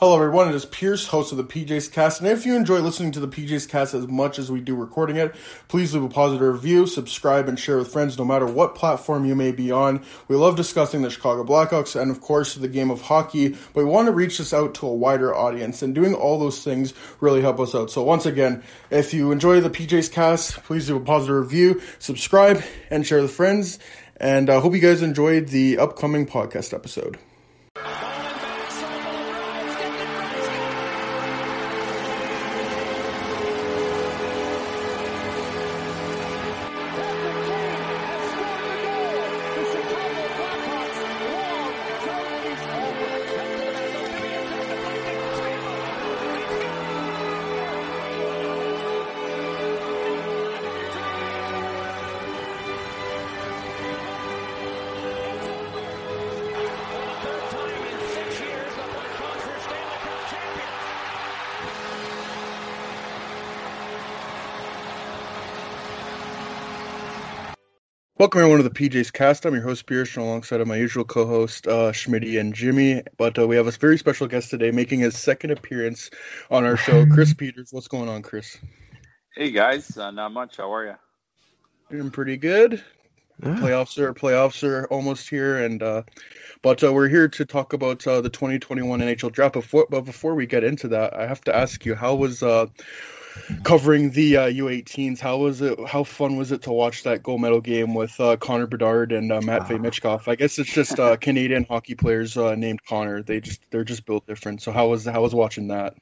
Hello, everyone. It is Pierce, host of the PJs Cast. And if you enjoy listening to the PJs Cast as much as we do recording it, please leave a positive review, subscribe, and share with friends no matter what platform you may be on. We love discussing the Chicago Blackhawks and, of course, the game of hockey, but we want to reach this out to a wider audience. And doing all those things really help us out. So, once again, if you enjoy the PJs Cast, please leave a positive review, subscribe, and share with friends. And I uh, hope you guys enjoyed the upcoming podcast episode. Welcome everyone to the PJ's Cast. I'm your host Pierce, alongside of my usual co-host uh, Schmitty and Jimmy. But uh, we have a very special guest today, making his second appearance on our show, Chris Peters. What's going on, Chris? Hey guys, uh, not much. How are you? Doing pretty good. Playoffs are playoffs are almost here, and uh, but uh, we're here to talk about uh, the 2021 NHL draft. Before, but before we get into that, I have to ask you, how was uh, covering the uh, U18s. How was it? How fun was it to watch that gold medal game with uh, Connor Bedard and uh, Matvey Michkov? I guess it's just uh, Canadian hockey players uh, named Connor. They just they're just built different. So how was how was watching that?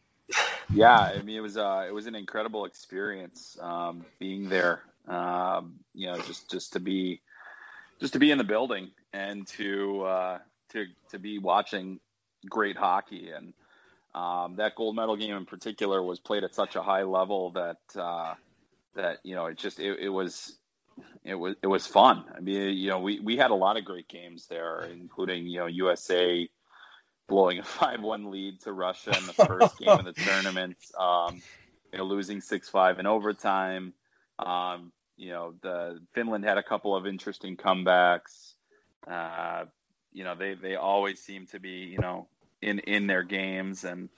Yeah, I mean it was uh, it was an incredible experience um, being there. Um, you know, just just to be just to be in the building and to uh, to to be watching great hockey and um, that gold medal game in particular was played at such a high level that uh, that you know it just it, it, was it was it was fun. I mean, you know, we we had a lot of great games there, including you know USA blowing a five-one lead to Russia in the first game of the tournament. Um, you know, losing six-five in overtime. Um, you know, the Finland had a couple of interesting comebacks. Uh, you know, they they always seem to be you know in in their games and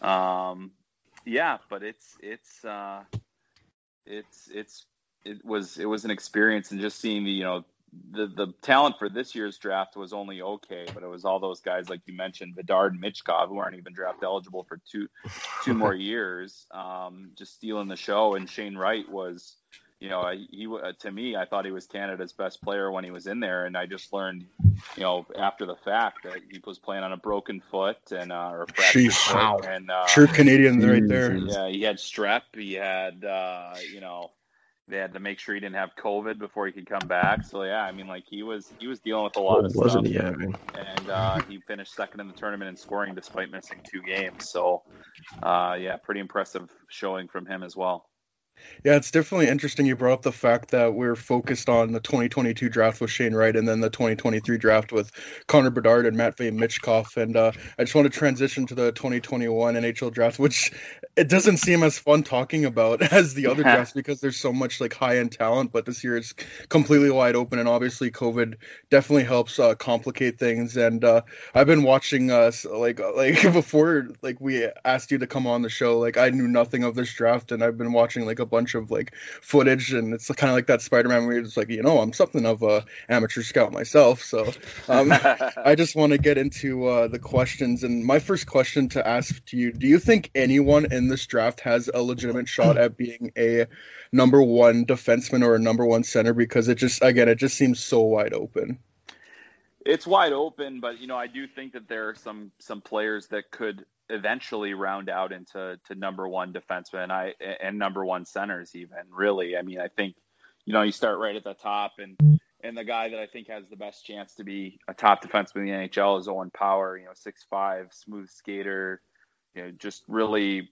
um yeah but it's it's uh it's it's it was it was an experience and just seeing the you know the the talent for this year's draft was only okay, but it was all those guys like you mentioned, Bedard and Michkov, who aren't even draft eligible for two two more years, um, just stealing the show. And Shane Wright was, you know, he uh, to me, I thought he was Canada's best player when he was in there, and I just learned, you know, after the fact that he was playing on a broken foot and uh, or Jeez, foot, wow. and uh, True Canadians right there. yeah, he had strep, he had, uh, you know they had to make sure he didn't have COVID before he could come back. So yeah, I mean, like he was he was dealing with a lot Oh, of wasn't stuff, he? I mean, and uh, he finished second in the tournament in scoring despite missing two games. So uh, yeah, pretty impressive showing from him as well. Yeah, it's definitely interesting you brought up the fact that we're focused on the 2022 draft with Shane Wright and then the 2023 draft with Connor Bedard and Matvey Michkov. And uh, I just want to transition to the 2021 NHL draft, which it doesn't seem as fun talking about as the other drafts because there's so much like high end talent. But this year it's completely wide open, and obviously COVID definitely helps uh, complicate things. And uh, I've been watching us uh, like like before like we asked you to come on the show. Like I knew nothing of this draft, and I've been watching like a bunch of like footage, and it's kind of like that Spider-Man where it's like you know I'm something of a amateur scout myself. So um, I just want to get into uh, the questions, and my first question to ask to you: Do you think anyone in this draft has a legitimate shot at being a number one defenseman or a number one center because it just again it just seems so wide open. It's wide open, but you know I do think that there are some some players that could eventually round out into to number one defensemen I and number one centers even really. I mean I think you know you start right at the top and and the guy that I think has the best chance to be a top defenseman in the NHL is Owen Power. You know, six five, smooth skater. You know, just really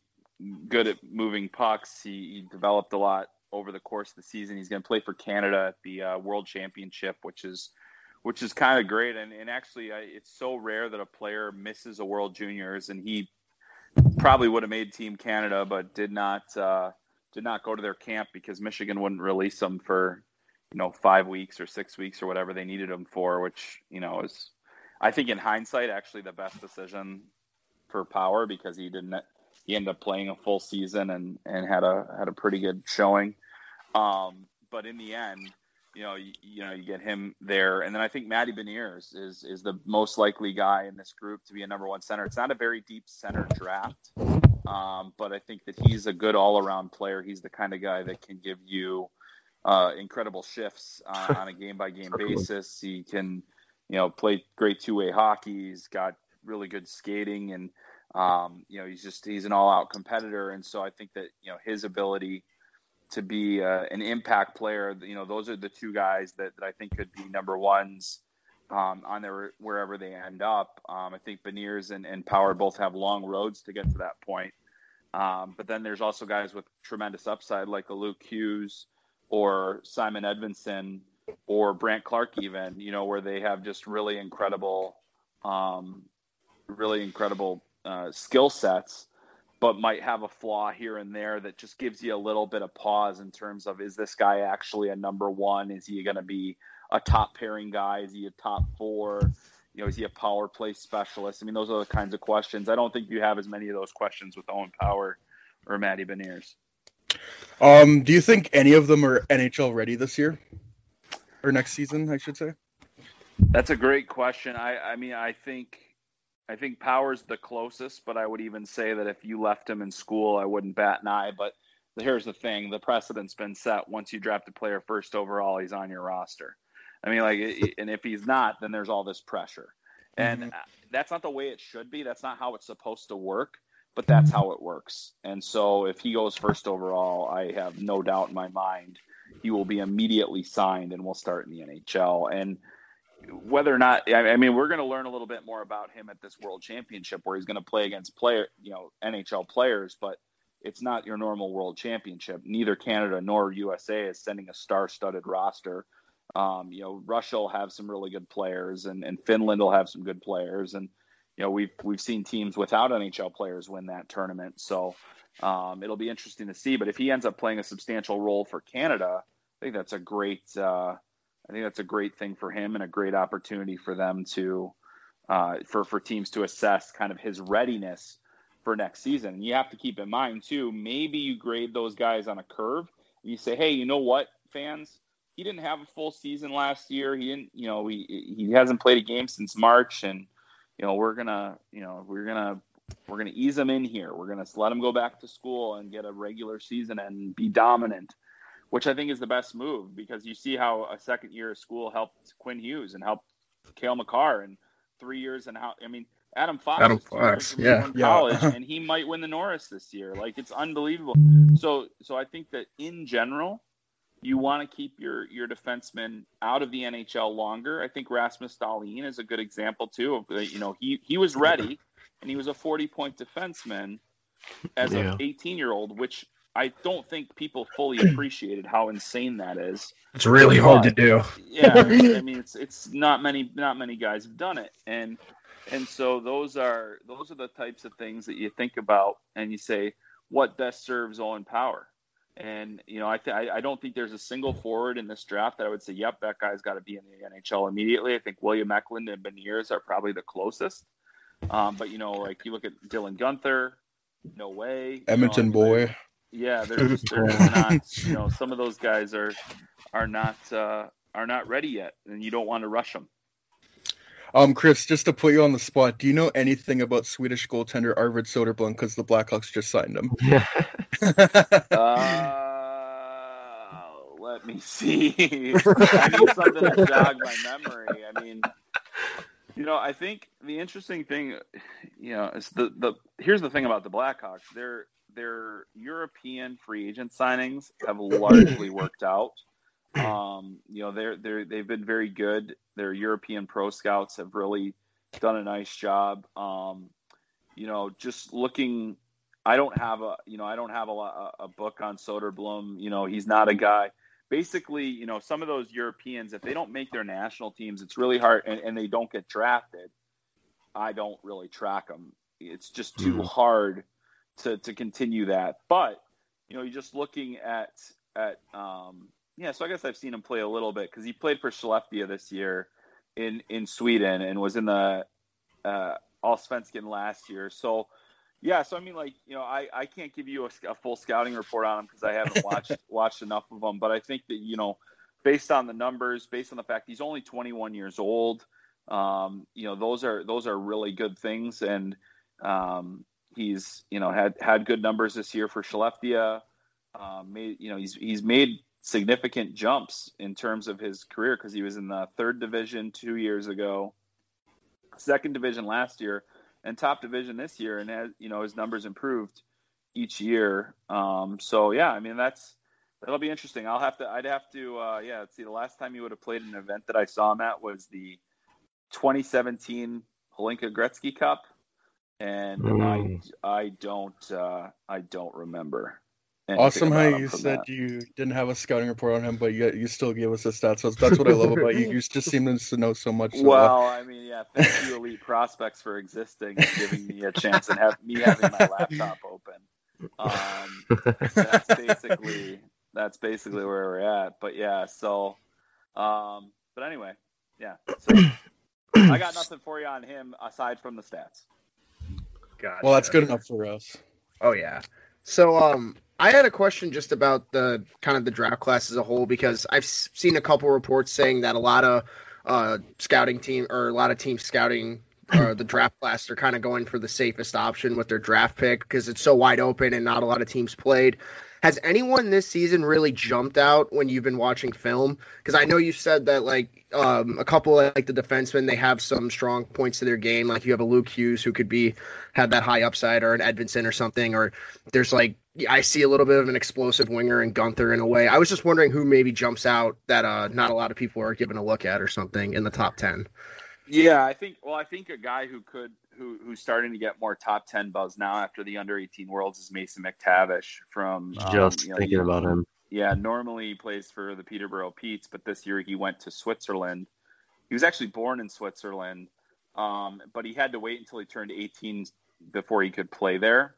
good at moving pucks. He, he, developed a lot over the course of the season. He's going to play for Canada at the uh, World Championship, which is which is kind of great. And, and actually, I, it's so rare that a player misses a World Juniors, and he probably would have made Team Canada, but did not uh, did not go to their camp because Michigan wouldn't release him for you know five weeks or six weeks or whatever they needed him for, which you know is I think in hindsight actually the best decision for Power because he didn't he ended up playing a full season and, and had a had a pretty good showing. Um, but in the end, you know, you, you, know, you get him there, and then I think Matty Beniers is is the most likely guy in this group to be a number one center. It's not a very deep center draft, um, but I think that he's a good all around player. He's the kind of guy that can give you uh, incredible shifts uh, on a game by game basis. He can, you know, play great two way hockey. He's got really good skating and um, you know, he's just he's an all-out competitor, and so I think that you know his ability to be uh, an impact player, you know, those are the two guys that, that I think could be number ones um, on their wherever they end up. Um, I think Beniers and, and Power both have long roads to get to that point. Um, but then there's also guys with tremendous upside like a Luke Hughes or Simon Edvinsson or Brandt Clarke, even you know, where they have just really incredible, um, really incredible uh, skill sets, but might have a flaw here and there that just gives you a little bit of pause in terms of is this guy actually a number one? Is he going to be a top pairing guy? Is he a top four? You know, is he a power play specialist? I mean, those are the kinds of questions. I don't think you have as many of those questions with Owen Power or Matty Beniers. Um, do you think any of them are NHL ready this year or next season? I should say. That's a great question. I, I mean, I think I think Power's the closest, but I would even say that if you left him in school, I wouldn't bat an eye. But here's the thing: the precedent's been set. Once you draft a player first overall, he's on your roster. I mean, like, and if he's not, then there's all this pressure, and mm-hmm. that's not the way it should be. That's not how it's supposed to work. But that's how it works. And so, if he goes first overall, I have no doubt in my mind he will be immediately signed and will start in the NHL. And whether or not I mean we're going to learn a little bit more about him at this World Championship where he's going to play against player you know NHL players, but it's not your normal World Championship. Neither Canada nor USA is sending a star-studded roster. Um, you know, Russia will have some really good players, and, and Finland will have some good players, and you know we've we've seen teams without NHL players win that tournament. So um, it'll be interesting to see. But if he ends up playing a substantial role for Canada, I think that's a great. Uh, I think that's a great thing for him and a great opportunity for them to uh, for for teams to assess kind of his readiness for next season. And you have to keep in mind too, maybe you grade those guys on a curve and you say, hey, you know what, fans, he didn't have a full season last year. He didn't, you know, he he hasn't played a game since March, and you know we're gonna, you know, we're gonna we're gonna ease him in here. We're gonna let him go back to school and get a regular season and be dominant which I think is the best move because you see how a second year of school helped Quinn Hughes and helped Cale Makar in three years and how I mean Adam Fox, Adam Fox, yeah, college, yeah. and he might win the Norris this year. Like it's unbelievable. So so I think that in general, you want to keep your your defensemen out of the NHL longer. I think Rasmus Dahlin is a good example too. Of you know he he was ready and he was a 40 point defenseman as yeah. an 18 year old, which I don't think people fully appreciated how insane that is. It's really but, hard to do. yeah, I mean it's it's not many not many guys have done it, and and so those are those are the types of things that you think about and you say, what best serves Owen Power. And you know, I th- I don't think there's a single forward in this draft that I would say, yep, that guy's got to be in the NHL immediately. I think William Eklund and Beniers are probably the closest. Um, but you know, like you look at Dylan Guenther, no way. Edmonton you know, boy. Yeah, they're just, they're not. You know, some of those guys are are not uh, are not ready yet, and you don't want to rush them. Um, Chris, just to put you on the spot, do you know anything about Swedish goaltender Arvid Soderblom because the Blackhawks just signed him? Yeah. uh, let me see. I need something to jog my memory. I mean, you know, I think the interesting thing, you know, is the the here's the thing about the Blackhawks. Their their European free agent signings have largely worked out. Um, you know, they're they're they've been very good. Their European pro scouts have really done a nice job. Um, you know, just looking. I don't have a you know I don't have a, a book on Soderblom. You know, he's not a guy. Basically, you know, some of those Europeans, if they don't make their national teams, it's really hard, and, and they don't get drafted. I don't really track them. It's just too mm. hard to to continue that. But you know, you're just looking at at um, yeah, so I guess I've seen him play a little bit because he played for Skellefteå this year in in Sweden and was in the uh, Allsvenskan last year. So yeah, so I mean, like you know, I, I can't give you a, a full scouting report on him because I haven't watched watched enough of them. But I think that you know, based on the numbers, based on the fact he's only 21 years old, um, you know, those are those are really good things. And um, he's you know had had good numbers this year for Skellefteå. Um, made you know he's he's made significant jumps in terms of his career because he was in the third division two years ago, second division last year, and top division this year, and has, you know his numbers improved each year. Um, so yeah, I mean that's that'll be interesting. I'll have to I'd have to uh, yeah see the last time he would have played an event that I saw him at was the 2017 Hlinka Gretzky Cup, and mm. I I don't uh, I don't remember. Awesome how you said that. you didn't have a scouting report on him, but you you still gave us the stats. So that's what I love about you. You just seem to know so much. So well, I mean, yeah, thank you, Elite Prospects, for existing and giving me a chance and have me having my laptop open. Um, that's basically that's basically where we're at. But yeah, so um, but anyway, yeah. So I got nothing for you on him aside from the stats. Gotcha. Well, that's good enough for us. Oh yeah. So um I had a question just about the kind of the draft class as a whole because I've seen a couple reports saying that a lot of uh, scouting team or a lot of teams scouting uh, the draft class are kind of going for the safest option with their draft pick because it's so wide open and not a lot of teams played. Has anyone this season really jumped out when you've been watching film? Because I know you said that like um, a couple of, like the defensemen they have some strong points to their game. Like you have a Luke Hughes who could be have that high upside, or an Edvinsson or something. Or there's like I see a little bit of an explosive winger in Guenther in a way. I was just wondering who maybe jumps out that uh, not a lot of people are giving a look at or something in the top ten. Yeah, I think. Well, I think a guy who could who who's starting to get more top ten buzz now after the under eighteen Worlds is Mason McTavish from. Um, Just you know, thinking about him. Yeah, normally he plays for the Peterborough Petes, but this year he went to Switzerland. He was actually born in Switzerland, um, but he had to wait until he turned 18 before he could play there,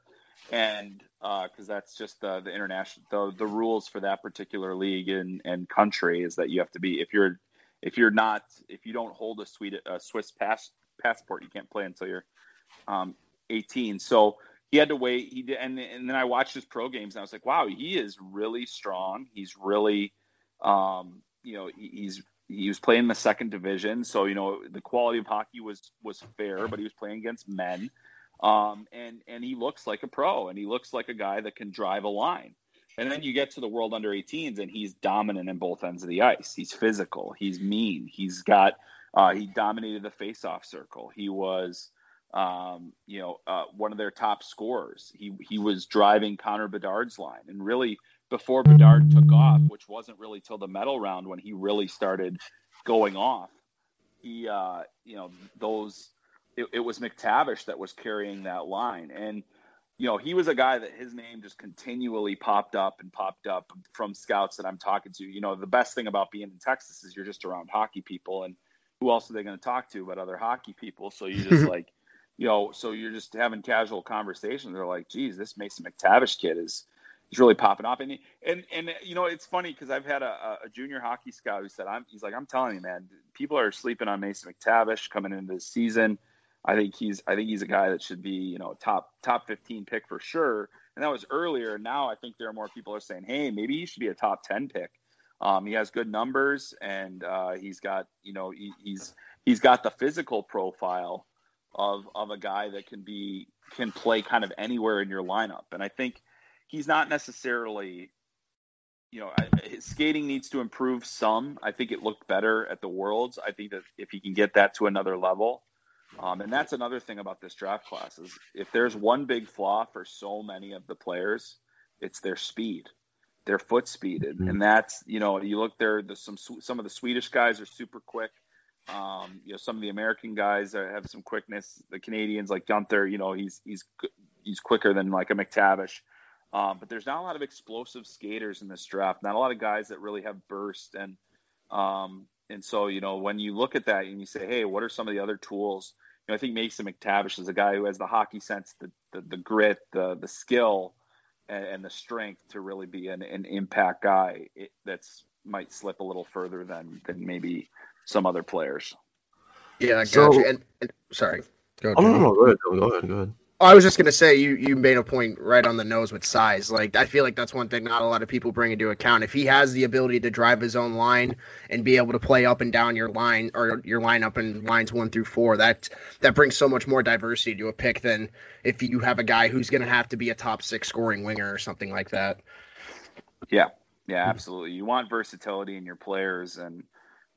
and because uh, that's just the the international the the rules for that particular league and and country is that you have to be if you're if you're not if you don't hold a, Swede, a Swiss pass, passport, you can't play until you're um, 18. So he had to wait. He did, and and then I watched his pro games, and I was like, wow, he is really strong. He's really, um, you know, he's he was playing the second division, so you know the quality of hockey was was fair, but he was playing against men, um, and and he looks like a pro, and he looks like a guy that can drive a line. And then you get to the world under 18s, and he's dominant in both ends of the ice. He's physical. He's mean. He's got. Uh, he dominated the face-off circle. He was, um, you know, uh, one of their top scorers. He he was driving Connor Bedard's line, and really before Bedard took off, which wasn't really till the medal round when he really started going off. He, uh, you know, those. It, it was McTavish that was carrying that line, and you know, he was a guy that his name just continually popped up and popped up from scouts that I'm talking to. You know, the best thing about being in Texas is you're just around hockey people, and who else are they going to talk to but other hockey people? So you just like, you know, so you're just having casual conversations. They're like, geez, this Mason McTavish kid is he's really popping off. And and and you know, it's funny because I've had a, a junior hockey scout who said, I'm he's like, I'm telling you, man, people are sleeping on Mason McTavish coming into this season. I think he's I think he's a guy that should be you know top top 15 pick for sure. And that was earlier. Now I think there are more people are saying, hey, maybe he should be a top 10 pick. Um, he has good numbers and uh, he's got you know he, he's he's got the physical profile of of a guy that can be can play kind of anywhere in your lineup. And I think he's not necessarily you know, his skating needs to improve some. I think it looked better at the Worlds. I think that if he can get that to another level, um, and that's another thing about this draft class is if there's one big flaw for so many of the players, it's their speed, their foot speed, and, mm-hmm. and that's you know you look there. The, some some of the Swedish guys are super quick. Um, you know some of the American guys have some quickness. The Canadians like Guenther, you know he's he's he's quicker than like a McTavish. Um, but there's not a lot of explosive skaters in this draft. Not a lot of guys that really have burst and um, and so, you know, when you look at that and you say, hey, what are some of the other tools? You know, I think Mason McTavish is a guy who has the hockey sense, the the, the grit, the the skill, and, and, the strength to really be an, an impact guy. It, that's might slip a little further than than maybe some other players. Yeah, I so, And, and, sorry. Go ahead. Oh, no, no, go ahead. Go ahead. Go ahead. Oh, I was just gonna say you you made a point right on the nose with size. Like I feel like that's one thing not a lot of people bring into account. If he has the ability to drive his own line and be able to play up and down your line or your lineup in lines one through four, that that brings so much more diversity to a pick than if you have a guy who's gonna have to be a top six scoring winger or something like that. Yeah, yeah, absolutely. You want versatility in your players, and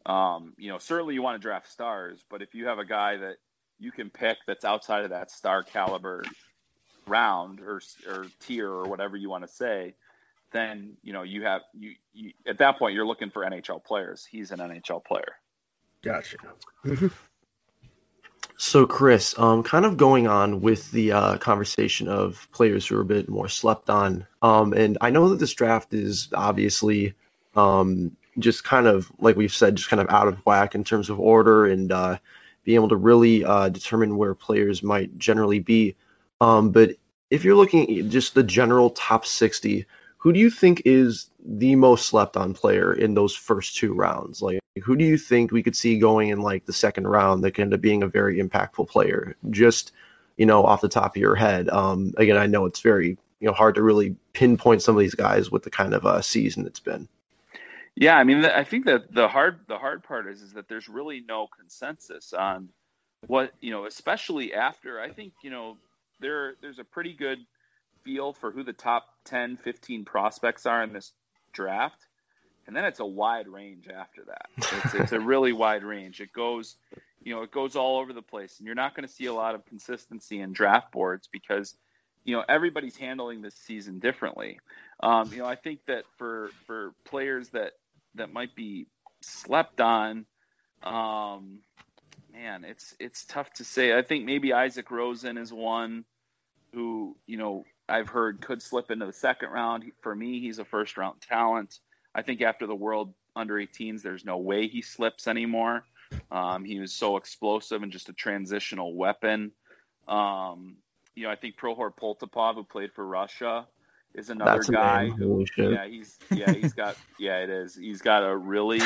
um, you know certainly you want to draft stars, but if you have a guy that you can pick that's outside of that star caliber round or or tier or whatever you want to say, then you know you have you, you at that point you're looking for NHL players. He's an NHL player. Gotcha. so Chris, um, kind of going on with the uh, conversation of players who are a bit more slept on, um, and I know that this draft is obviously um, just kind of like we've said, just kind of out of whack in terms of order and. Uh, being able to really uh, determine where players might generally be. Um, but if you're looking at just the general top 60, who do you think is the most slept on player in those first two rounds? Like, who do you think we could see going in like the second round that can end up being a very impactful player? Just, you know, off the top of your head. Um, again, I know it's very, you know, hard to really pinpoint some of these guys with the kind of uh, season it's been. Yeah, I mean, I think that the hard the hard part is is that there's really no consensus on what you know, especially after. I think you know there there's a pretty good feel for who the top 10, 15 prospects are in this draft, and then it's a wide range after that. It's, it's a really wide range. It goes, you know, it goes all over the place, and you're not going to see a lot of consistency in draft boards because you know everybody's handling this season differently. Um, you know, I think that for for players that that might be slept on. Um, man, it's it's tough to say. I think maybe Isaac Rosén is one who you know I've heard could slip into the second round. For me, he's a first round talent. I think after the World Under 18s, there's no way he slips anymore. Um, he was so explosive and just a transitional weapon. Um, you know, I think Prokhor Poltapov, who played for Russia, is another That's guy. Yeah, he's yeah he's got yeah it is. He's got a really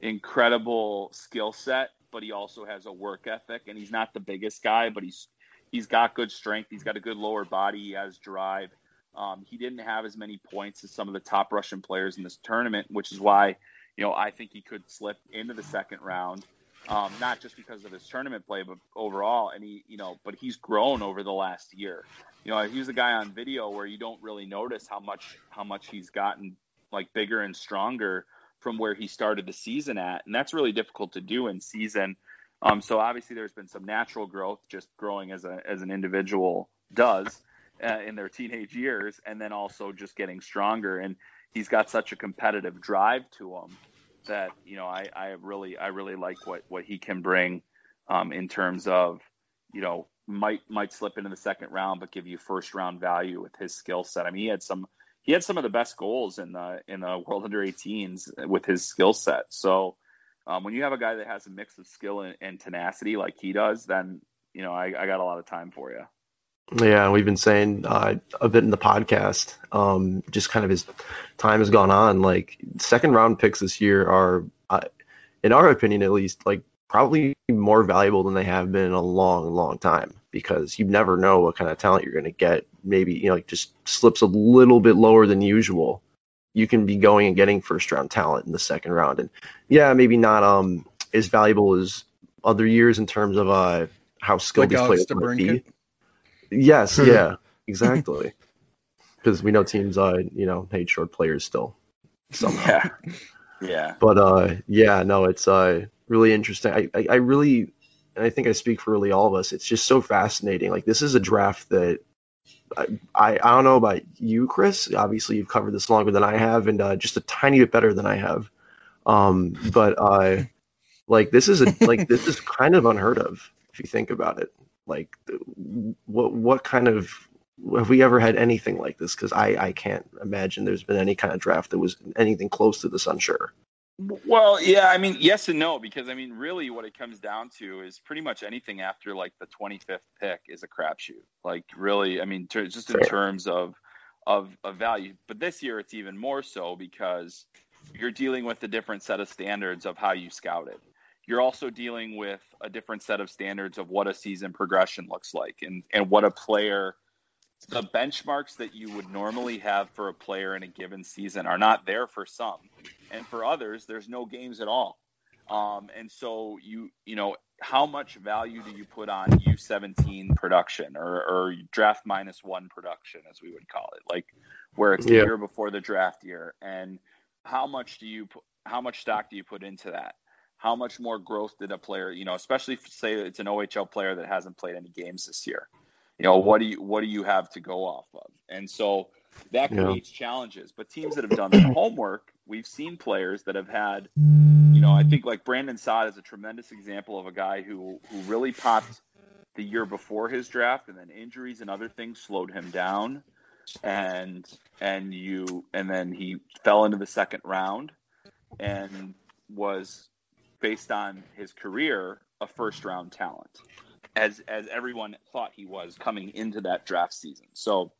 incredible skill set, but he also has a work ethic, and he's not the biggest guy, but he's he's got good strength. He's got a good lower body. He has drive. Um, he didn't have as many points as some of the top Russian players in this tournament, which is why you know I think he could slip into the second round. Um, not just because of his tournament play, but overall. And he, you know, but he's grown over the last year you know, he's a guy on video where you don't really notice how much how much he's gotten like bigger and stronger from where he started the season at, and that's really difficult to do in season. Um, so obviously, there's been some natural growth, just growing as a as an individual does uh, in their teenage years, and then also just getting stronger. And he's got such a competitive drive to him that you know I, I really I really like what what he can bring um, in terms of you know might might slip into the second round, but give you first round value with his skill set. I mean, he had some he had some of the best goals in the in the World Under 18s with his skill set. So um, when you have a guy that has a mix of skill and, and, tenacity like he does, then you know, I, I got a lot of time for you. Yeah, we've been saying uh, a bit in the podcast. Um, just kind of as time has gone on, like second round picks this year are, uh, in our opinion at least, like probably more valuable than they have been in a long, long time because you never know what kind of talent you're going to get. Maybe you know, like just slips a little bit lower than usual. You can be going and getting first round talent in the second round, and yeah, maybe not um as valuable as other years in terms of uh how skilled Like these Alex players might be. Yes, yeah, exactly. Because we know teams, uh, you know, hate short players still. Somehow. Yeah. Yeah. But uh, yeah, no, it's uh really interesting. I, I, I really, and I think I speak for really all of us. It's just so fascinating. Like this is a draft that I, I, I don't know about you, Chris. Obviously, you've covered this longer than I have, and uh, just a tiny bit better than I have. Um, but uh, like this is a like this is kind of unheard of if you think about it. Like, what what kind of have we ever had anything like this? Because I I can't imagine there's been any kind of draft that was anything close to this. Unsure. Well, yeah, I mean, yes and no, because I mean, really, what it comes down to is pretty much anything after like the 25th pick is a crapshoot. Like, really, I mean, ter- just in Fair. terms of, of of value. But this year, it's even more so because you're dealing with a different set of standards of how you scouted. You're also dealing with a different set of standards of what a season progression looks like, and and what a player the benchmarks that you would normally have for a player in a given season are not there for some, and for others, there's no games at all. Um, and so you you know how much value do you put on U17 production or, or draft minus one production, as we would call it, like where it's the Yeah. year before the draft year, and how much do you how much stock do you put into that? How much more growth did a player, you know, especially if, say it's an OHL player that hasn't played any games this year? you know what do you what do you have to go off of and so that Yeah. creates challenges but teams that have done their homework we've seen players that have had you know i think like Brandon Saad is a tremendous example of a guy who who really popped the year before his draft and then injuries and other things slowed him down and and you and then he fell into the second round and was based on his career a first round talent as as everyone thought he was coming into that draft season. So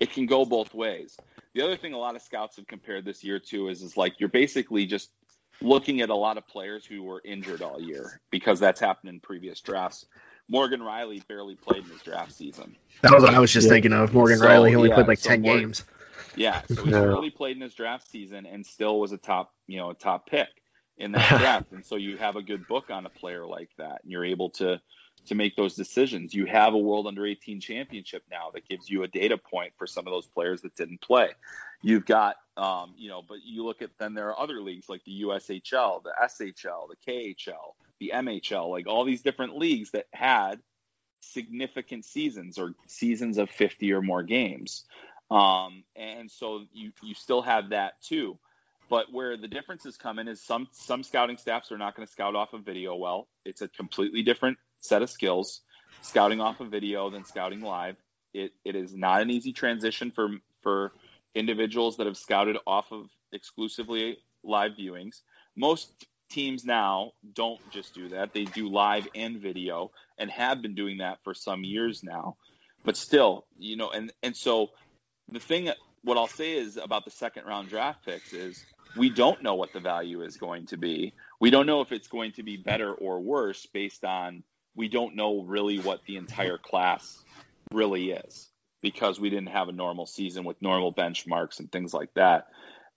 it can go both ways. The other thing a lot of scouts have compared this year to is is like you're basically just looking at a lot of players who were injured all year because that's happened in previous drafts. Morgan Rielly barely played in his draft season. That was what I was just Yeah. thinking of. Morgan So, Rielly he only yeah, played like so ten Morgan- games. Yeah, so he Yeah. barely played in his draft season and still was a top, you know, a top pick in that draft. And so you have a good book on a player like that, and you're able to to make those decisions. You have a World Under 18 championship now that gives you a data point for some of those players that didn't play. You've got, um, you know, but you look at then there are other leagues like the USHL, the SHL, the KHL, the MHL, like all these different leagues that had significant seasons or seasons of 50 or more games. Um, and so you, you still have that too. But where the differences come in is some some scouting staffs are not going to scout off of video well. It's a completely different set of skills, scouting off of video than scouting live. It it is not an easy transition for for individuals that have scouted off of exclusively live viewings. Most teams now don't just do that. They do live and video and have been doing that for some years now. But still, you know, and and so the thing what I'll say is about the second round draft picks is we don't know what the value is going to be. We don't know if it's going to be better or worse based on we don't know really what the entire class really is because we didn't have a normal season with normal benchmarks and things like that.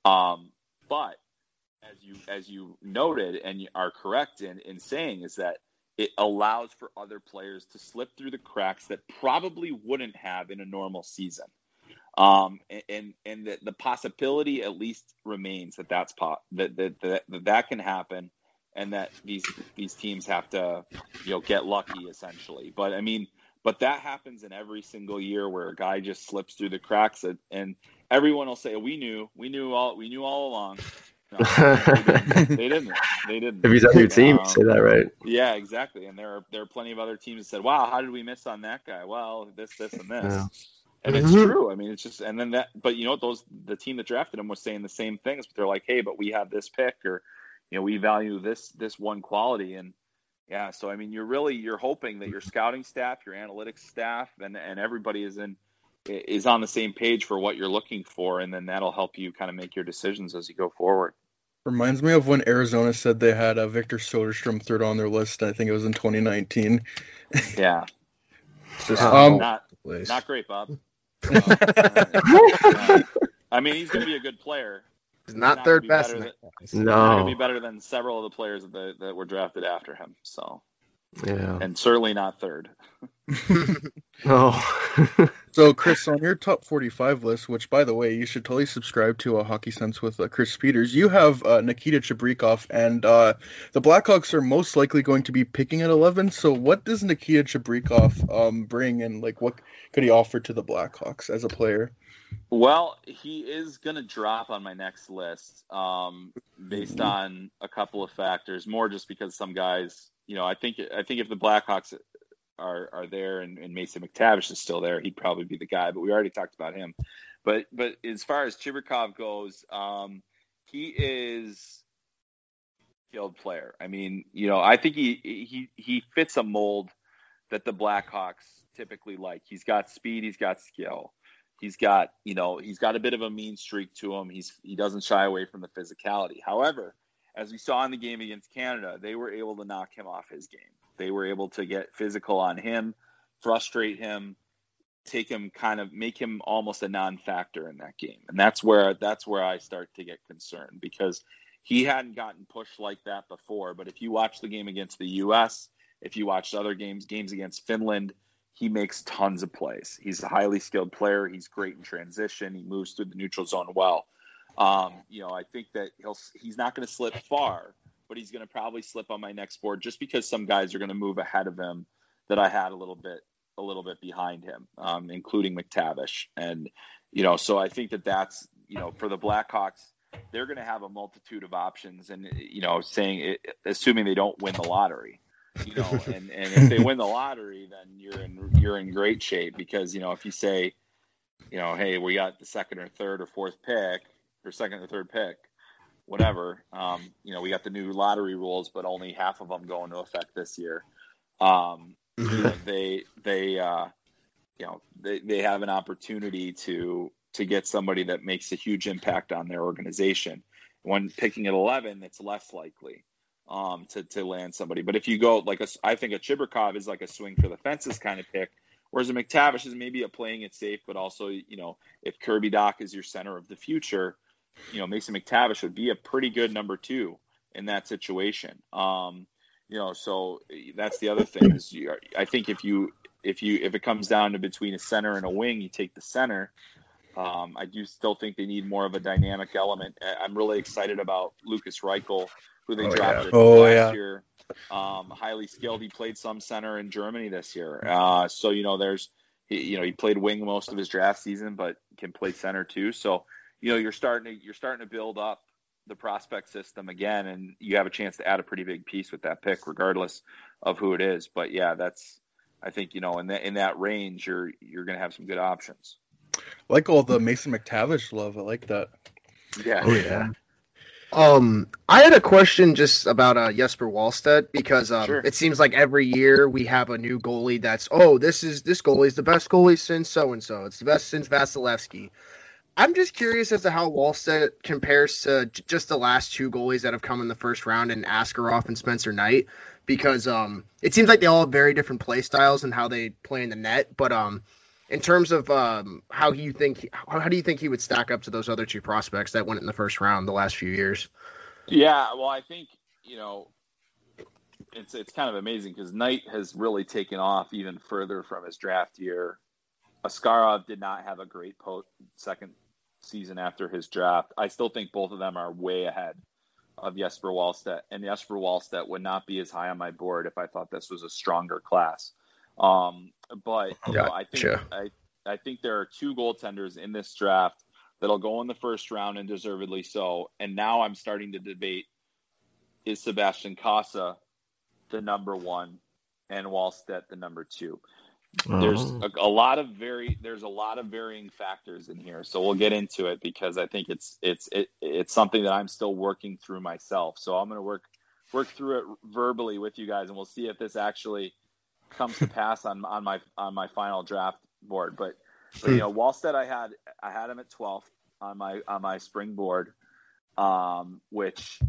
Um, but as you as you noted and you are correct in in saying is that it allows for other players to slip through the cracks that probably wouldn't have in a normal season um, and and the, the possibility at least remains that that's po- that, that that that that can happen, and that these these teams have to you know get lucky essentially. But I mean, but that happens in every single year where a guy just slips through the cracks, and, and everyone will say, "We knew, we knew all, we knew all along." No, they didn't. They didn't. They didn't. If he's on your team, Um, say that right. yeah, exactly. And there are there are plenty of other teams that said, "Wow, how did we miss on that guy?" Well, this, this, and this. Yeah. And it's Mhm. true. I mean, it's just, and then that, but you know, what, those the team that drafted him was saying the same things. But they're like, "Hey, but we have this pick, or you know, we value this this one quality." And Yeah, so I mean, you're really you're hoping that your scouting staff, your analytics staff, and and everybody is in is on the same page for what you're looking for, and then that'll help you kind of make your decisions as you go forward. Reminds me of when Arizona said they had uh, Victor Soderstrom third on their list. I think it was in 2019. Yeah, Just Um, not not great, Bob. I mean, he's going to be a good player. He's He's not gonna third be best. better in than- that class. He's going to be better than several of the players that that were drafted after him. So, Yeah. and certainly not third. No. So, Chris, on your top 45 list, which, by the way, you should totally subscribe to a Hockey Sense with uh, Chris Peters, you have uh, Nikita Chibrikov, and uh, the Blackhawks are most likely going to be picking at 11. So, what does Nikita Chibrikov um, bring, and like what could he offer to the Blackhawks as a player? Well, he is going to drop on my next list um, based on a couple of factors. More just because some guys, you know, I think I think if the Blackhawks are are there and, and Mason McTavish is still there, he'd probably be the guy. But we already talked about him. But but as far as Chibrikov goes, um, he is skilled player. I mean, you know, I think he he he fits a mold that the Blackhawks typically like. He's got speed, he's got skill. He's got, you know, he's got a bit of a mean streak to him. He's he doesn't shy away from the physicality. However, as we saw in the game against Canada, they were able to knock him off his game. They were able to get physical on him, frustrate him, take him kind of make him almost a non-factor in that game. And that's where that's where I start to get concerned because he hadn't gotten pushed like that before, but if you watch the game against the US, if you watched other games, games against Finland, he makes tons of plays. He's a highly skilled player. He's great in transition. He moves through the neutral zone well. Um, you know, I think that he'll he's not going to slip far, but he's going to probably slip on my next board just because some guys are going to move ahead of him that I had a little bit a little bit behind him, um, including McTavish. And you know, so I think that that's you know for the Blackhawks, they're going to have a multitude of options, and you know, saying it, assuming they don't win the lottery you know, and, and if they win the lottery, then you're in you're in great shape because you know if you say, you know, hey, we got the second or third or fourth pick or second or third pick, whatever. Um, you know, we got the new lottery rules, but only half of them go into effect this year. Um, you know, they they uh, you know they, they have an opportunity to to get somebody that makes a huge impact on their organization. When picking at eleven, it's less likely um, to to land somebody. But if you go like a, I think a Chibrikov is like a swing for the fences kind of pick, whereas a McTavish is maybe a playing it safe, but also you know if Kirby Dach is your center of the future, you know Mason McTavish would be a pretty good number two in that situation. Um, you know, so that's the other thing is you, I think if you if you if it comes down to between a center and a wing, you take the center. Um, I do still think they need more of a dynamic element. I- I'm really excited about Lukas Reichel, who they Oh, drafted Oh, last yeah. year. Um, highly skilled. He played some center in Germany this year. Uh, so you know, there's he, you know he played wing most of his draft season, but can play center too. So you know you're starting to you're starting to build up the prospect system again, and you have a chance to add a pretty big piece with that pick, regardless of who it is. But yeah, that's I think you know in that in that range, you're you're going to have some good options. Like all the Mason McTavish love. I like that. Yeah. Oh yeah. Um, I had a question just about uh, Jesper Wallstedt because um, Sure. it seems like every year we have a new goalie that's oh this is this goalie's the best goalie since so and so it's the best since Vasilevskiy. I'm just curious as to how Wallstedt compares to just the last two goalies that have come in the first round and Askarov and Spencer Knight because um it seems like they all have very different play styles and how they play in the net but um in terms of um, how you think how, how do you think he would stack up to those other two prospects that went in the first round the last few years? Yeah, well, I think you know it's it's kind of amazing because Knight has really taken off even further from his draft year. Askarov did not have a great po- second season after his draft. I still think both of them are way ahead of Jesper Wallstedt, and Jesper Wallstedt would not be as high on my board if I thought this was a stronger class. Um, but you know, I think I I think there are two goaltenders in this draft that'll go in the first round and deservedly so. And now I'm starting to debate is Sebastian Cossa the number one and Wallstedt the number two. There's Oh. a, a lot of very there's a lot of varying factors in here, so we'll get into it because I think it's it's it, it's something that I'm still working through myself. So I'm going to work work through it verbally with you guys, and we'll see if this actually comes to pass on on my on my final draft board. But, but you know, Wallstedt, I had I had him at 12th on my on my spring board, um, which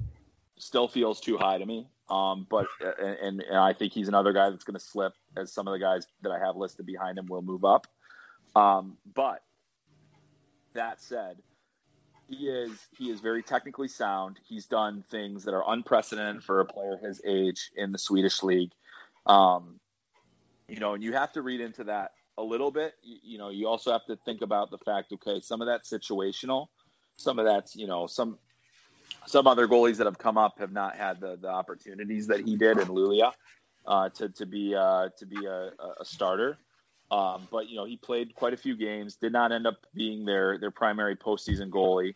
still feels too high to me. Um, but and, and I think he's another guy that's going to slip as some of the guys that I have listed behind him will move up. Um, but that said, he is he is very technically sound. He's done things that are unprecedented for a player his age in the Swedish league. Um, you know, and you have to read into that a little bit. You, you, know, you also have to think about the fact, okay, some of that's situational, some of that's you know some some other goalies that have come up have not had the, the opportunities that he did in Luleå uh, to to be uh, to be a, a starter. Um, but you know he played quite a few games, did not end up being their their primary postseason goalie.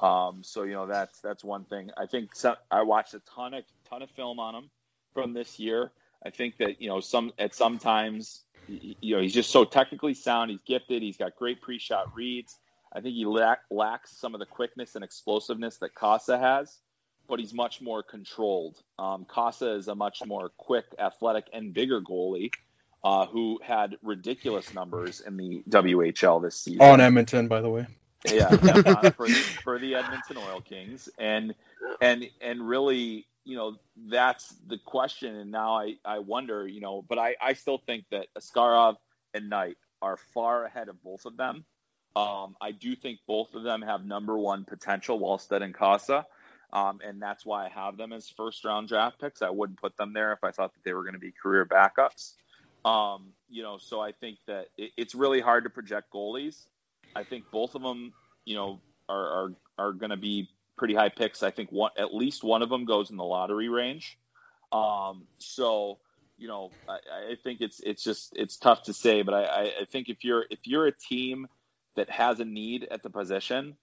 Um, so you know that's that's one thing. I think I watched a ton of ton of film on him from this year. I think that you know some at some times you know he's just so technically sound. He's gifted. He's got great pre-shot reads. I think he lack, lacks some of the quickness and explosiveness that Cossa has, but he's much more controlled. Um, Cossa is a much more quick, athletic, and bigger goalie uh, who had ridiculous numbers in the WHL this season. On Edmonton, by the way. yeah, yeah for, the, for the Edmonton Oil Kings, and and and really, you know, that's the question. And now I I wonder, you know, but I I still think that Askarov and Knight are far ahead of both of them. Um, I do think both of them have number one potential, Wallstedt and Cossa. Um, and that's why I have them as first round draft picks. I wouldn't put them there if I thought that they were going to be career backups. Um, you know, so I think that it, it's really hard to project goalies. I think both of them, you know, are are, are going to be pretty high picks. I think one, at least one of them goes in the lottery range. Um, so, you know, I, I, think it's it's just it's tough to say, but I, I think if you're if you're a team that has a need at the position,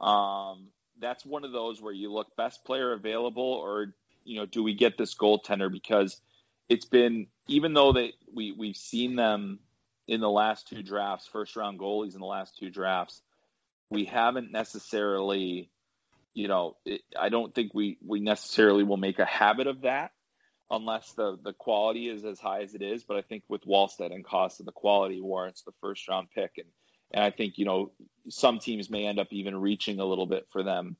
um, that's one of those where you look best player available, or you know, do we get this goaltender? Because it's been even though they we we've seen them in the last two drafts, first round goalies in the last two drafts, we haven't necessarily, you know, it, I don't think we we necessarily will make a habit of that unless the the quality is as high as it is. But I think with Wallstedt and Cossa, the quality warrants the first round pick, and and I think, you know, some teams may end up even reaching a little bit for them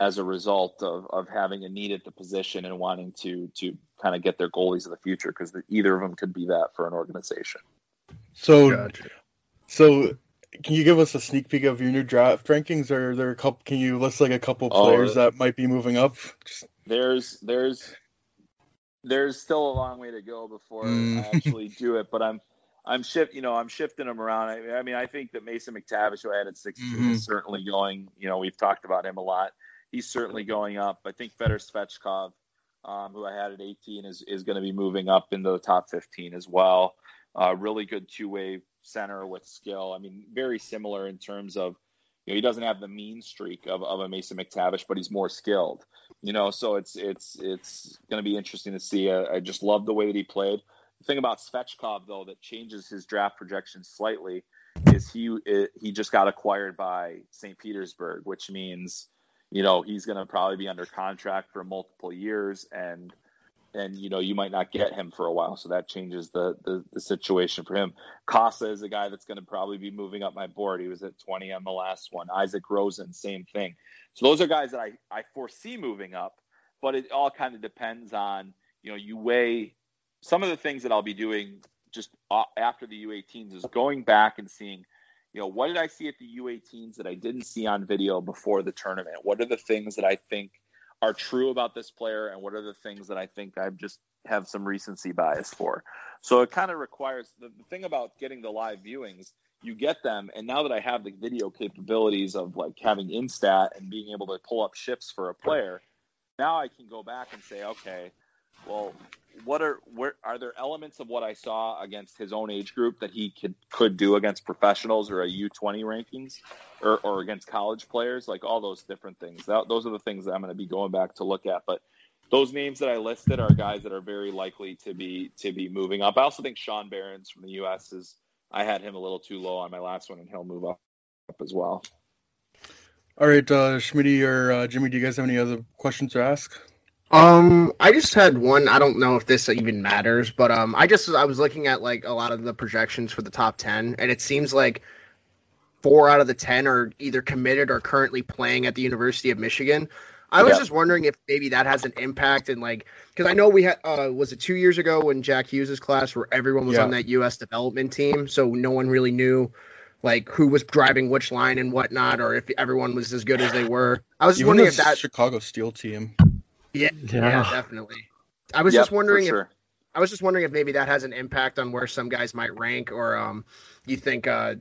as a result of, of having a need at the position and wanting to to kind of get their goalies of the future because either of them could be that for an organization. So, gotcha. so can you give us a sneak peek of your new draft rankings? Or are there a couple? Can you list like a couple oh, players oh, that might be moving up? Just... There's there's there's still a long way to go before mm. I actually do it, but I'm I'm shift, you know, I'm shifting them around. I, I, mean, I think that Mason McTavish, who I had at 16, mm-hmm. is certainly going. You know, we've talked about him a lot. He's certainly going up. I think Fedor Svechkov, um, who I had at 18, is is going to be moving up into the top 15 as well. Uh, really good two-way center with skill. I mean, very similar in terms of, you know, he doesn't have the mean streak of, of a Mason McTavish, but he's more skilled. You know, so it's it's it's going to be interesting to see. I, I just love the way that he played. Thing about Svechkov, though, that changes his draft projection slightly is he he just got acquired by St. Petersburg, which means you know he's going to probably be under contract for multiple years, and and you know you might not get him for a while, so that changes the the, the situation for him. Cossa is a guy that's going to probably be moving up my board. He was at 20 on the last one. Isak Rosén, same thing. So those are guys that I I foresee moving up, but it all kind of depends on you know you weigh some of the things that I'll be doing just uh, after the U18s is going back and seeing, you know, what did I see at the U18s that I didn't see on video before the tournament? What are the things that I think are true about this player, and what are the things that I think I just have some recency bias for? So it kind of requires the, the thing about getting the live viewings. You get them, and now that I have the video capabilities of like having Instat and being able to pull up shifts for a player, now I can go back and say, okay, well, what are where are there elements of what I saw against his own age group that he could could do against professionals or a U twenty rankings or, or against college players like all those different things that, those are the things that I'm going to be going back to look at but those names that I listed are guys that are very likely to be to be moving up I also think Sean Behrens from the U.S. is I had him a little too low on my last one and he'll move up, up as well. All right, uh, Schmitty or uh, Jimmy, do you guys have any other questions to ask? Um, I just had one. I don't know if this even matters, but um, I just I was looking at like a lot of the projections for the top ten, and it seems like four out of the ten are either committed or currently playing at the University of Michigan. I was Yeah. just wondering if maybe that has an impact and like because I know we had uh was it two years ago when Jack Hughes's class where everyone was Yeah. on that U.S. development team, so no one really knew like who was driving which line and whatnot, or if everyone was as good as they were. I was Even wondering if that Chicago Steel team. Yeah, Yeah. yeah, definitely. I was Yep, just wondering if sure. I was just wondering if maybe that has an impact on where some guys might rank, or um, you think uh,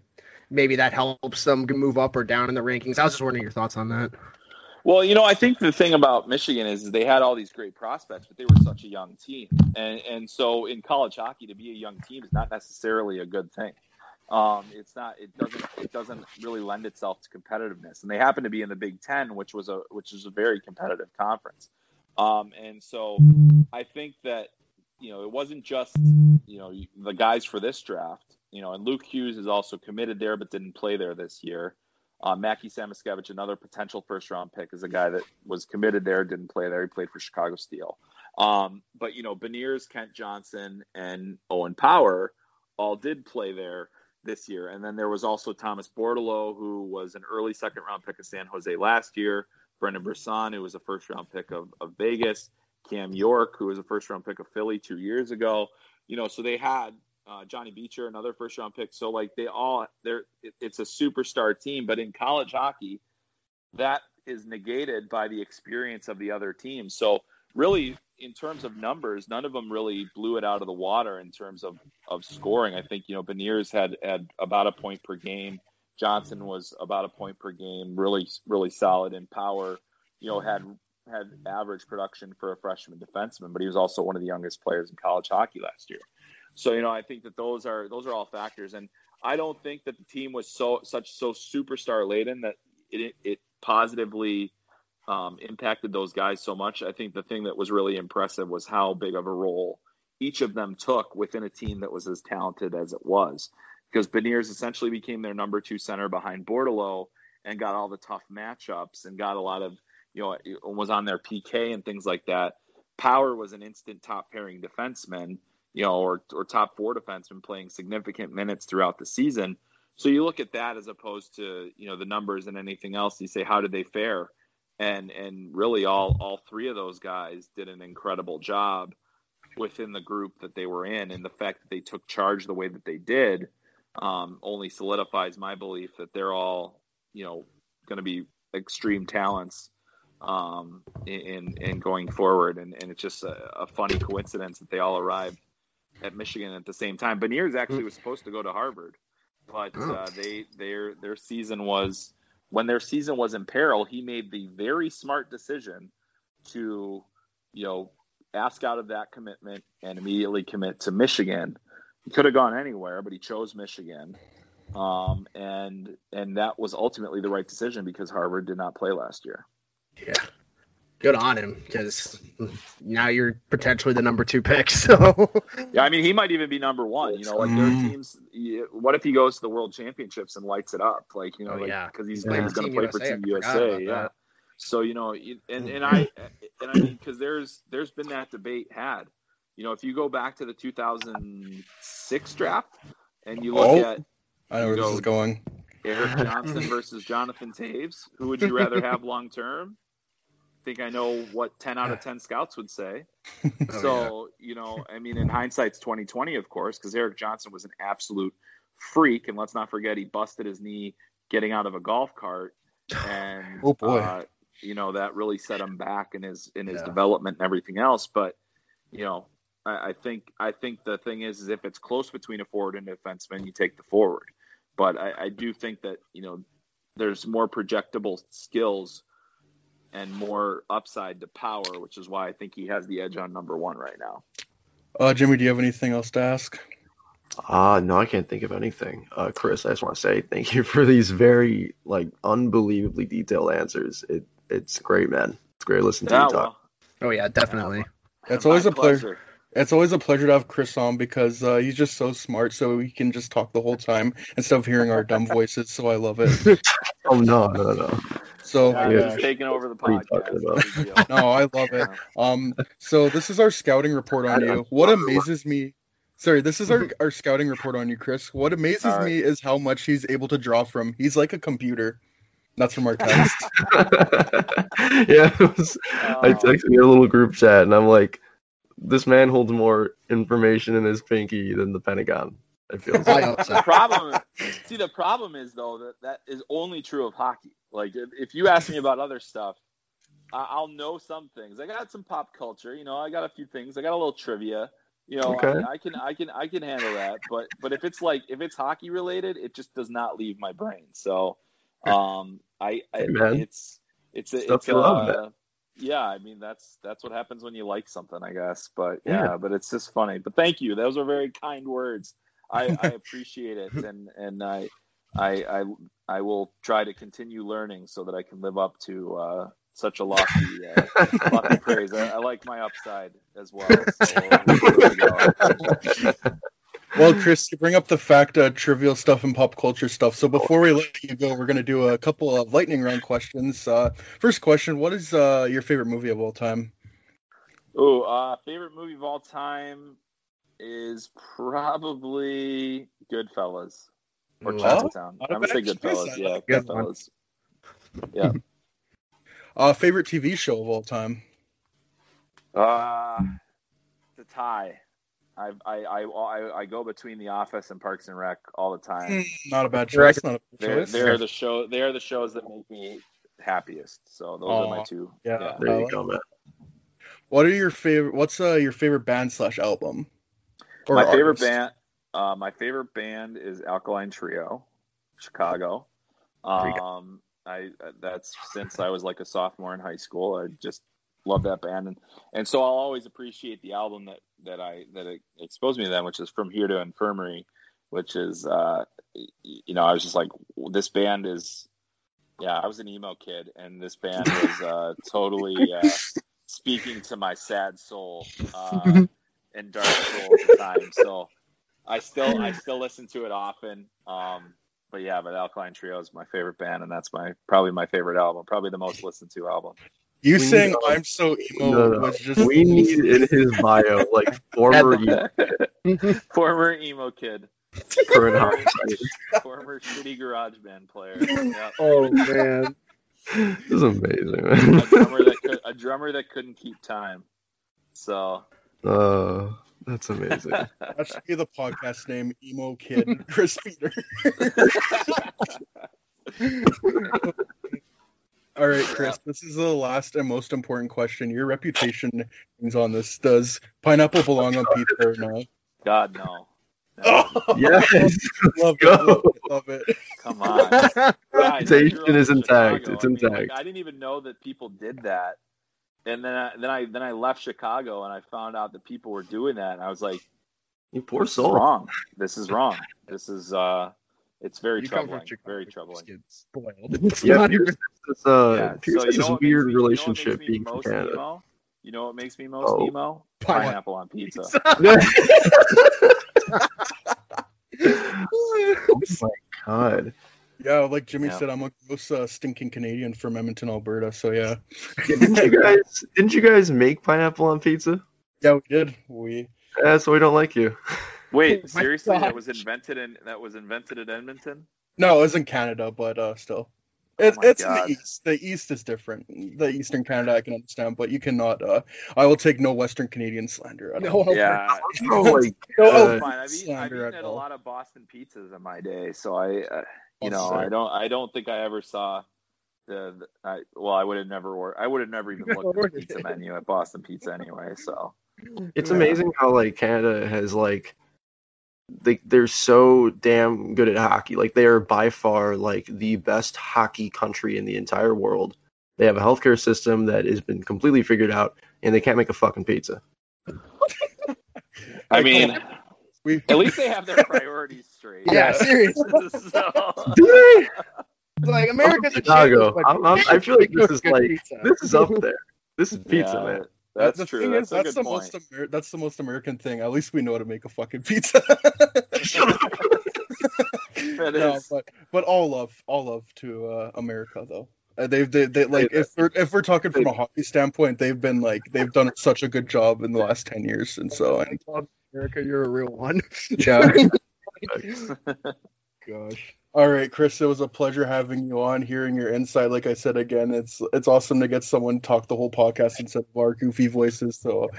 maybe that helps them move up or down in the rankings. I was just wondering your thoughts on that. Well, you know, I think the thing about Michigan is they had all these great prospects, but they were such a young team, and and so in college hockey to be a young team is not necessarily a good thing. Um, it's not. It doesn't. It doesn't really lend itself to competitiveness, and they happen to be in the Big Ten, which was a which is a very competitive conference. Um, and so I think that you know it wasn't just you know the guys for this draft. You know, and Luke Hughes is also committed there, but didn't play there this year. Uh, Mackie Samoskevich, another potential first round pick, is a guy that was committed there, didn't play there. He played for Chicago Steel. Um, but, you know, Beniers, Kent Johnson, and Owen Power all did play there this year. And then there was also Thomas Bordeleau, who was an early second round pick of San Jose last year. Brendan Brisson, who was a first round pick of, of Vegas. Cam York, who was a first round pick of Philly two years ago. You know, so they had uh, Johnny Beecher, another first round pick. So like they all they're it, it's a superstar team, but in college hockey, that is negated by the experience of the other teams. So really, in terms of numbers, none of them really blew it out of the water in terms of of scoring. I think you know Beniers had had about a point per game. Johnson was about a point per game, really really solid in power. You know had had average production for a freshman defenseman, but he was also one of the youngest players in college hockey last year. So you know, I think that those are those are all factors, and I don't think that the team was so such so superstar laden that it it positively um, impacted those guys so much. I think the thing that was really impressive was how big of a role each of them took within a team that was as talented as it was. Because Beniers essentially became their number two center behind Bordeleau and got all the tough matchups and got a lot of you know was on their PK and things like that. Power was an instant top pairing defenseman you know, or, or top four defenseman playing significant minutes throughout the season. So you look at that as opposed to, you know, the numbers and anything else. You say, how did they fare? And, and really all, all three of those guys did an incredible job within the group that they were in. And the fact that they took charge the way that they did um, only solidifies my belief that they're all, you know, going to be extreme talents um, in, in going forward. And, and it's just a, a funny coincidence that they all arrived at Michigan at the same time. Beniers actually was supposed to go to Harvard, but uh, they their their season was when their season was in peril. He made the very smart decision to, you know, ask out of that commitment and immediately commit to Michigan. He could have gone anywhere, but he chose Michigan, um, and and that was ultimately the right decision because Harvard did not play last year. Yeah. Good on him because now you're potentially the number two pick. So Yeah, I mean, he might even be number one. You know, like their Mm. teams. What if he goes to the World Championships and lights it up? Like you know, Oh, like yeah. because he's, Yeah. he's going to Team play for USA, Team I USA. Yeah. that. So you know, and and I and I mean, because there's there's been that debate had. You know, if you go back to the 2006 draft and you look Oh. at I know where this Go. is going. Eric Johnson versus Jonathan Toews, who would you rather have long term? I think I know what 10 out of 10 scouts would say. Oh, so, you know, I mean, in hindsight's 2020, of course, because Erik Johnson was an absolute freak. And let's not forget, he busted his knee getting out of a golf cart. And, Oh, boy. uh, you know, that really set him back in his, in his Yeah. development and everything else. But, you know, I, I think, I think the thing is, is if it's close between a forward and a defenseman, you take the forward. But I, I do think that, you know, there's more projectable skills and more upside to power, which is why I think he has the edge on number one right now. Uh, Jimmy, do you have anything else to ask? Uh, no, I can't think of anything. Uh, Chris, I just want to say thank you for these very, like, unbelievably detailed answers. It It's great, man. It's great listening to Yeah, you talk. oh yeah, definitely. It's my always a pleasure. It's always a pleasure to have Chris on because uh, he's just so smart, so he can just talk the whole time instead of hearing our dumb voices. So I love it. Oh, no, no, no. So Yeah, Yeah. he's taking over the What are you podcast. No about? big deal. no, I love it. Um, so this is our scouting report on you. What amazes me, sorry, this is our our scouting report on you, Chris. What amazes All right. me is how much he's able to draw from. He's like a computer. That's from our text. yeah, it was, I Oh. texted in a little group chat, and I'm like, this man holds more information in his pinky than the Pentagon. I feel like. hope so. the problem see the problem is though that that is only true of hockey like if, if you ask me about other stuff I, i'll know some things i got some pop culture you know i got a few things i got a little trivia you know Okay. I, I can i can i can handle that but but if it's like if it's hockey related it just does not leave my brain so um i, I Hey, man. it's it's a, Stuff it's you love, uh, yeah i mean that's that's what happens when you like something i guess but Yeah. yeah but it's just funny but thank you those are very kind words I, I appreciate it, and and I, I I I will try to continue learning so that I can live up to uh, such a lofty, uh, lofty praise. I, I like my upside as well. So there we go. Well, Chris, you bring up the fact uh, trivial stuff and pop culture stuff. So before we let you go, we're gonna do a couple of lightning round questions. Uh, first question: What is uh, your favorite movie of all time? Oh, uh, favorite movie of all time is probably Goodfellas or Chinatown. I'm gonna say. Goodfellas. Yeah, like that one. Goodfellas. Yeah. Uh, favorite TV show of all time? Uh, the tie. I, I I I I go between The Office and Parks and Rec all the time. Hmm, Not a bad choice. Not a bad They're they're the show they are the shows that make me happiest. So those are my two. yeah. There you go, man. What are your favorite? What's uh, your favorite band slash album? Or my favorite band uh, my favorite band is Alkaline Trio, Chicago. Um I that's since I was like a sophomore in high school. I just love that band and and so I'll always appreciate the album that that I that it exposed me to them, which is From Here to Infirmary, which is uh you know, I was just like this band is yeah, I was an emo kid and this band was uh totally uh speaking to my sad soul uh and dark soul at the time. So I still I still listen to it often. Um but yeah, but Alkaline Trio is my favorite band, and that's my probably my favorite album, probably the most listened to album. You We saying need- I'm so emo No, no. was just We need in his bio like former Former emo kid, current hockey former shitty garage band player, Yep. Oh man. This is amazing, a man. drummer that could, a drummer that couldn't keep time. So Uh, that's amazing. that should be the podcast name. Emo Kid Chris Peter. All right, Chris. This is the last and most important question. Your reputation hangs on this. Does pineapple belong on pizza or no? God no, No, Oh, yes. love it, go. love it, love it. come on. Guys, I grew up Reputation is intact. Chicago. It's I mean, like, intact. I didn't even know that people did that, and then I, then I then I left Chicago and I found out that people were doing that, and I was like, You poor this is soul. wrong. This is wrong. This is uh, it's very You troubling. Very troubling. get Spoiled. It's Yeah, not even. Has this, uh, Yeah, Pierce so has this weird me, relationship you know what makes me being from Canada. emo? You know what makes me most Oh. emo? Pineapple. Pineapple on pizza. oh my god. Yeah, like Jimmy Yeah. said, I'm a gross uh, stinking Canadian from Edmonton, Alberta. So yeah, Didn't you guys didn't you guys make pineapple on pizza? yeah, we did. We Yeah, so we don't like you. Wait, Oh my seriously? That was invented in that was invented in Edmonton? no, it was in Canada, but uh, still, it's my it's in the east. The east is different. The eastern Canada I can understand, but you cannot. Uh, I will take no Western Canadian slander at all. Yeah. Oh my No, god. oh, Fine. I've eaten, I've slander eaten at at a lot of Boston pizzas in my day, so I, uh, you Oh, know, sorry. I don't, I don't think I ever saw the, the I, well, I would have never, or I would have never even looked at the pizza menu at Boston Pizza anyway. So It's Yeah. amazing how like Canada has like they they're so damn good at hockey. Like they are by far like the best hockey country in the entire world. They have a healthcare system that has been completely figured out, and they can't make a fucking pizza. I mean, come on. we at least they have their priorities straight. Yeah, seriously. so, Do It's like I'm America's a Chicago. shambles, I'm- I'm- I feel like this is like pizza. this is up there. This is pizza, yeah, man. That's the true. Thing that's is, a that's good the point. most Amer- that's the most American thing. At least we know how to make a fucking pizza. That no, but but all love, all love to uh, America though. Uh, they've they, they like if we're if we're talking from a hockey standpoint, they've been like they've done such a good job in the last ten years, and so and, America, you're a real one. yeah. Gosh. All right, Chris, it was a pleasure having you on, hearing your insight. Like I said again, it's it's awesome to get someone talk the whole podcast instead of our goofy voices. So,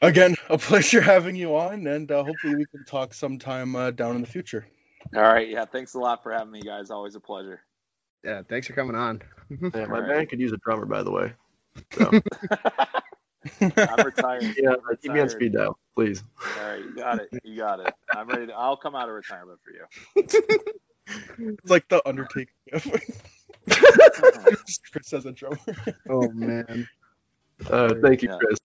again, a pleasure having you on, and uh, hopefully we can talk sometime uh, down in the future. All right, yeah. Thanks a lot for having me, guys. Always a pleasure. Yeah, thanks for coming on. Yeah, my Alright. band could use a drummer, by the way. So, I'm retired. yeah, I'm keep me on speed dial, please. All right, you got it. You got it. I'm ready. To, I'll come out of retirement for you. It's like the Undertaker. Chris as a drummer. Oh man. Uh, thank you, Chris.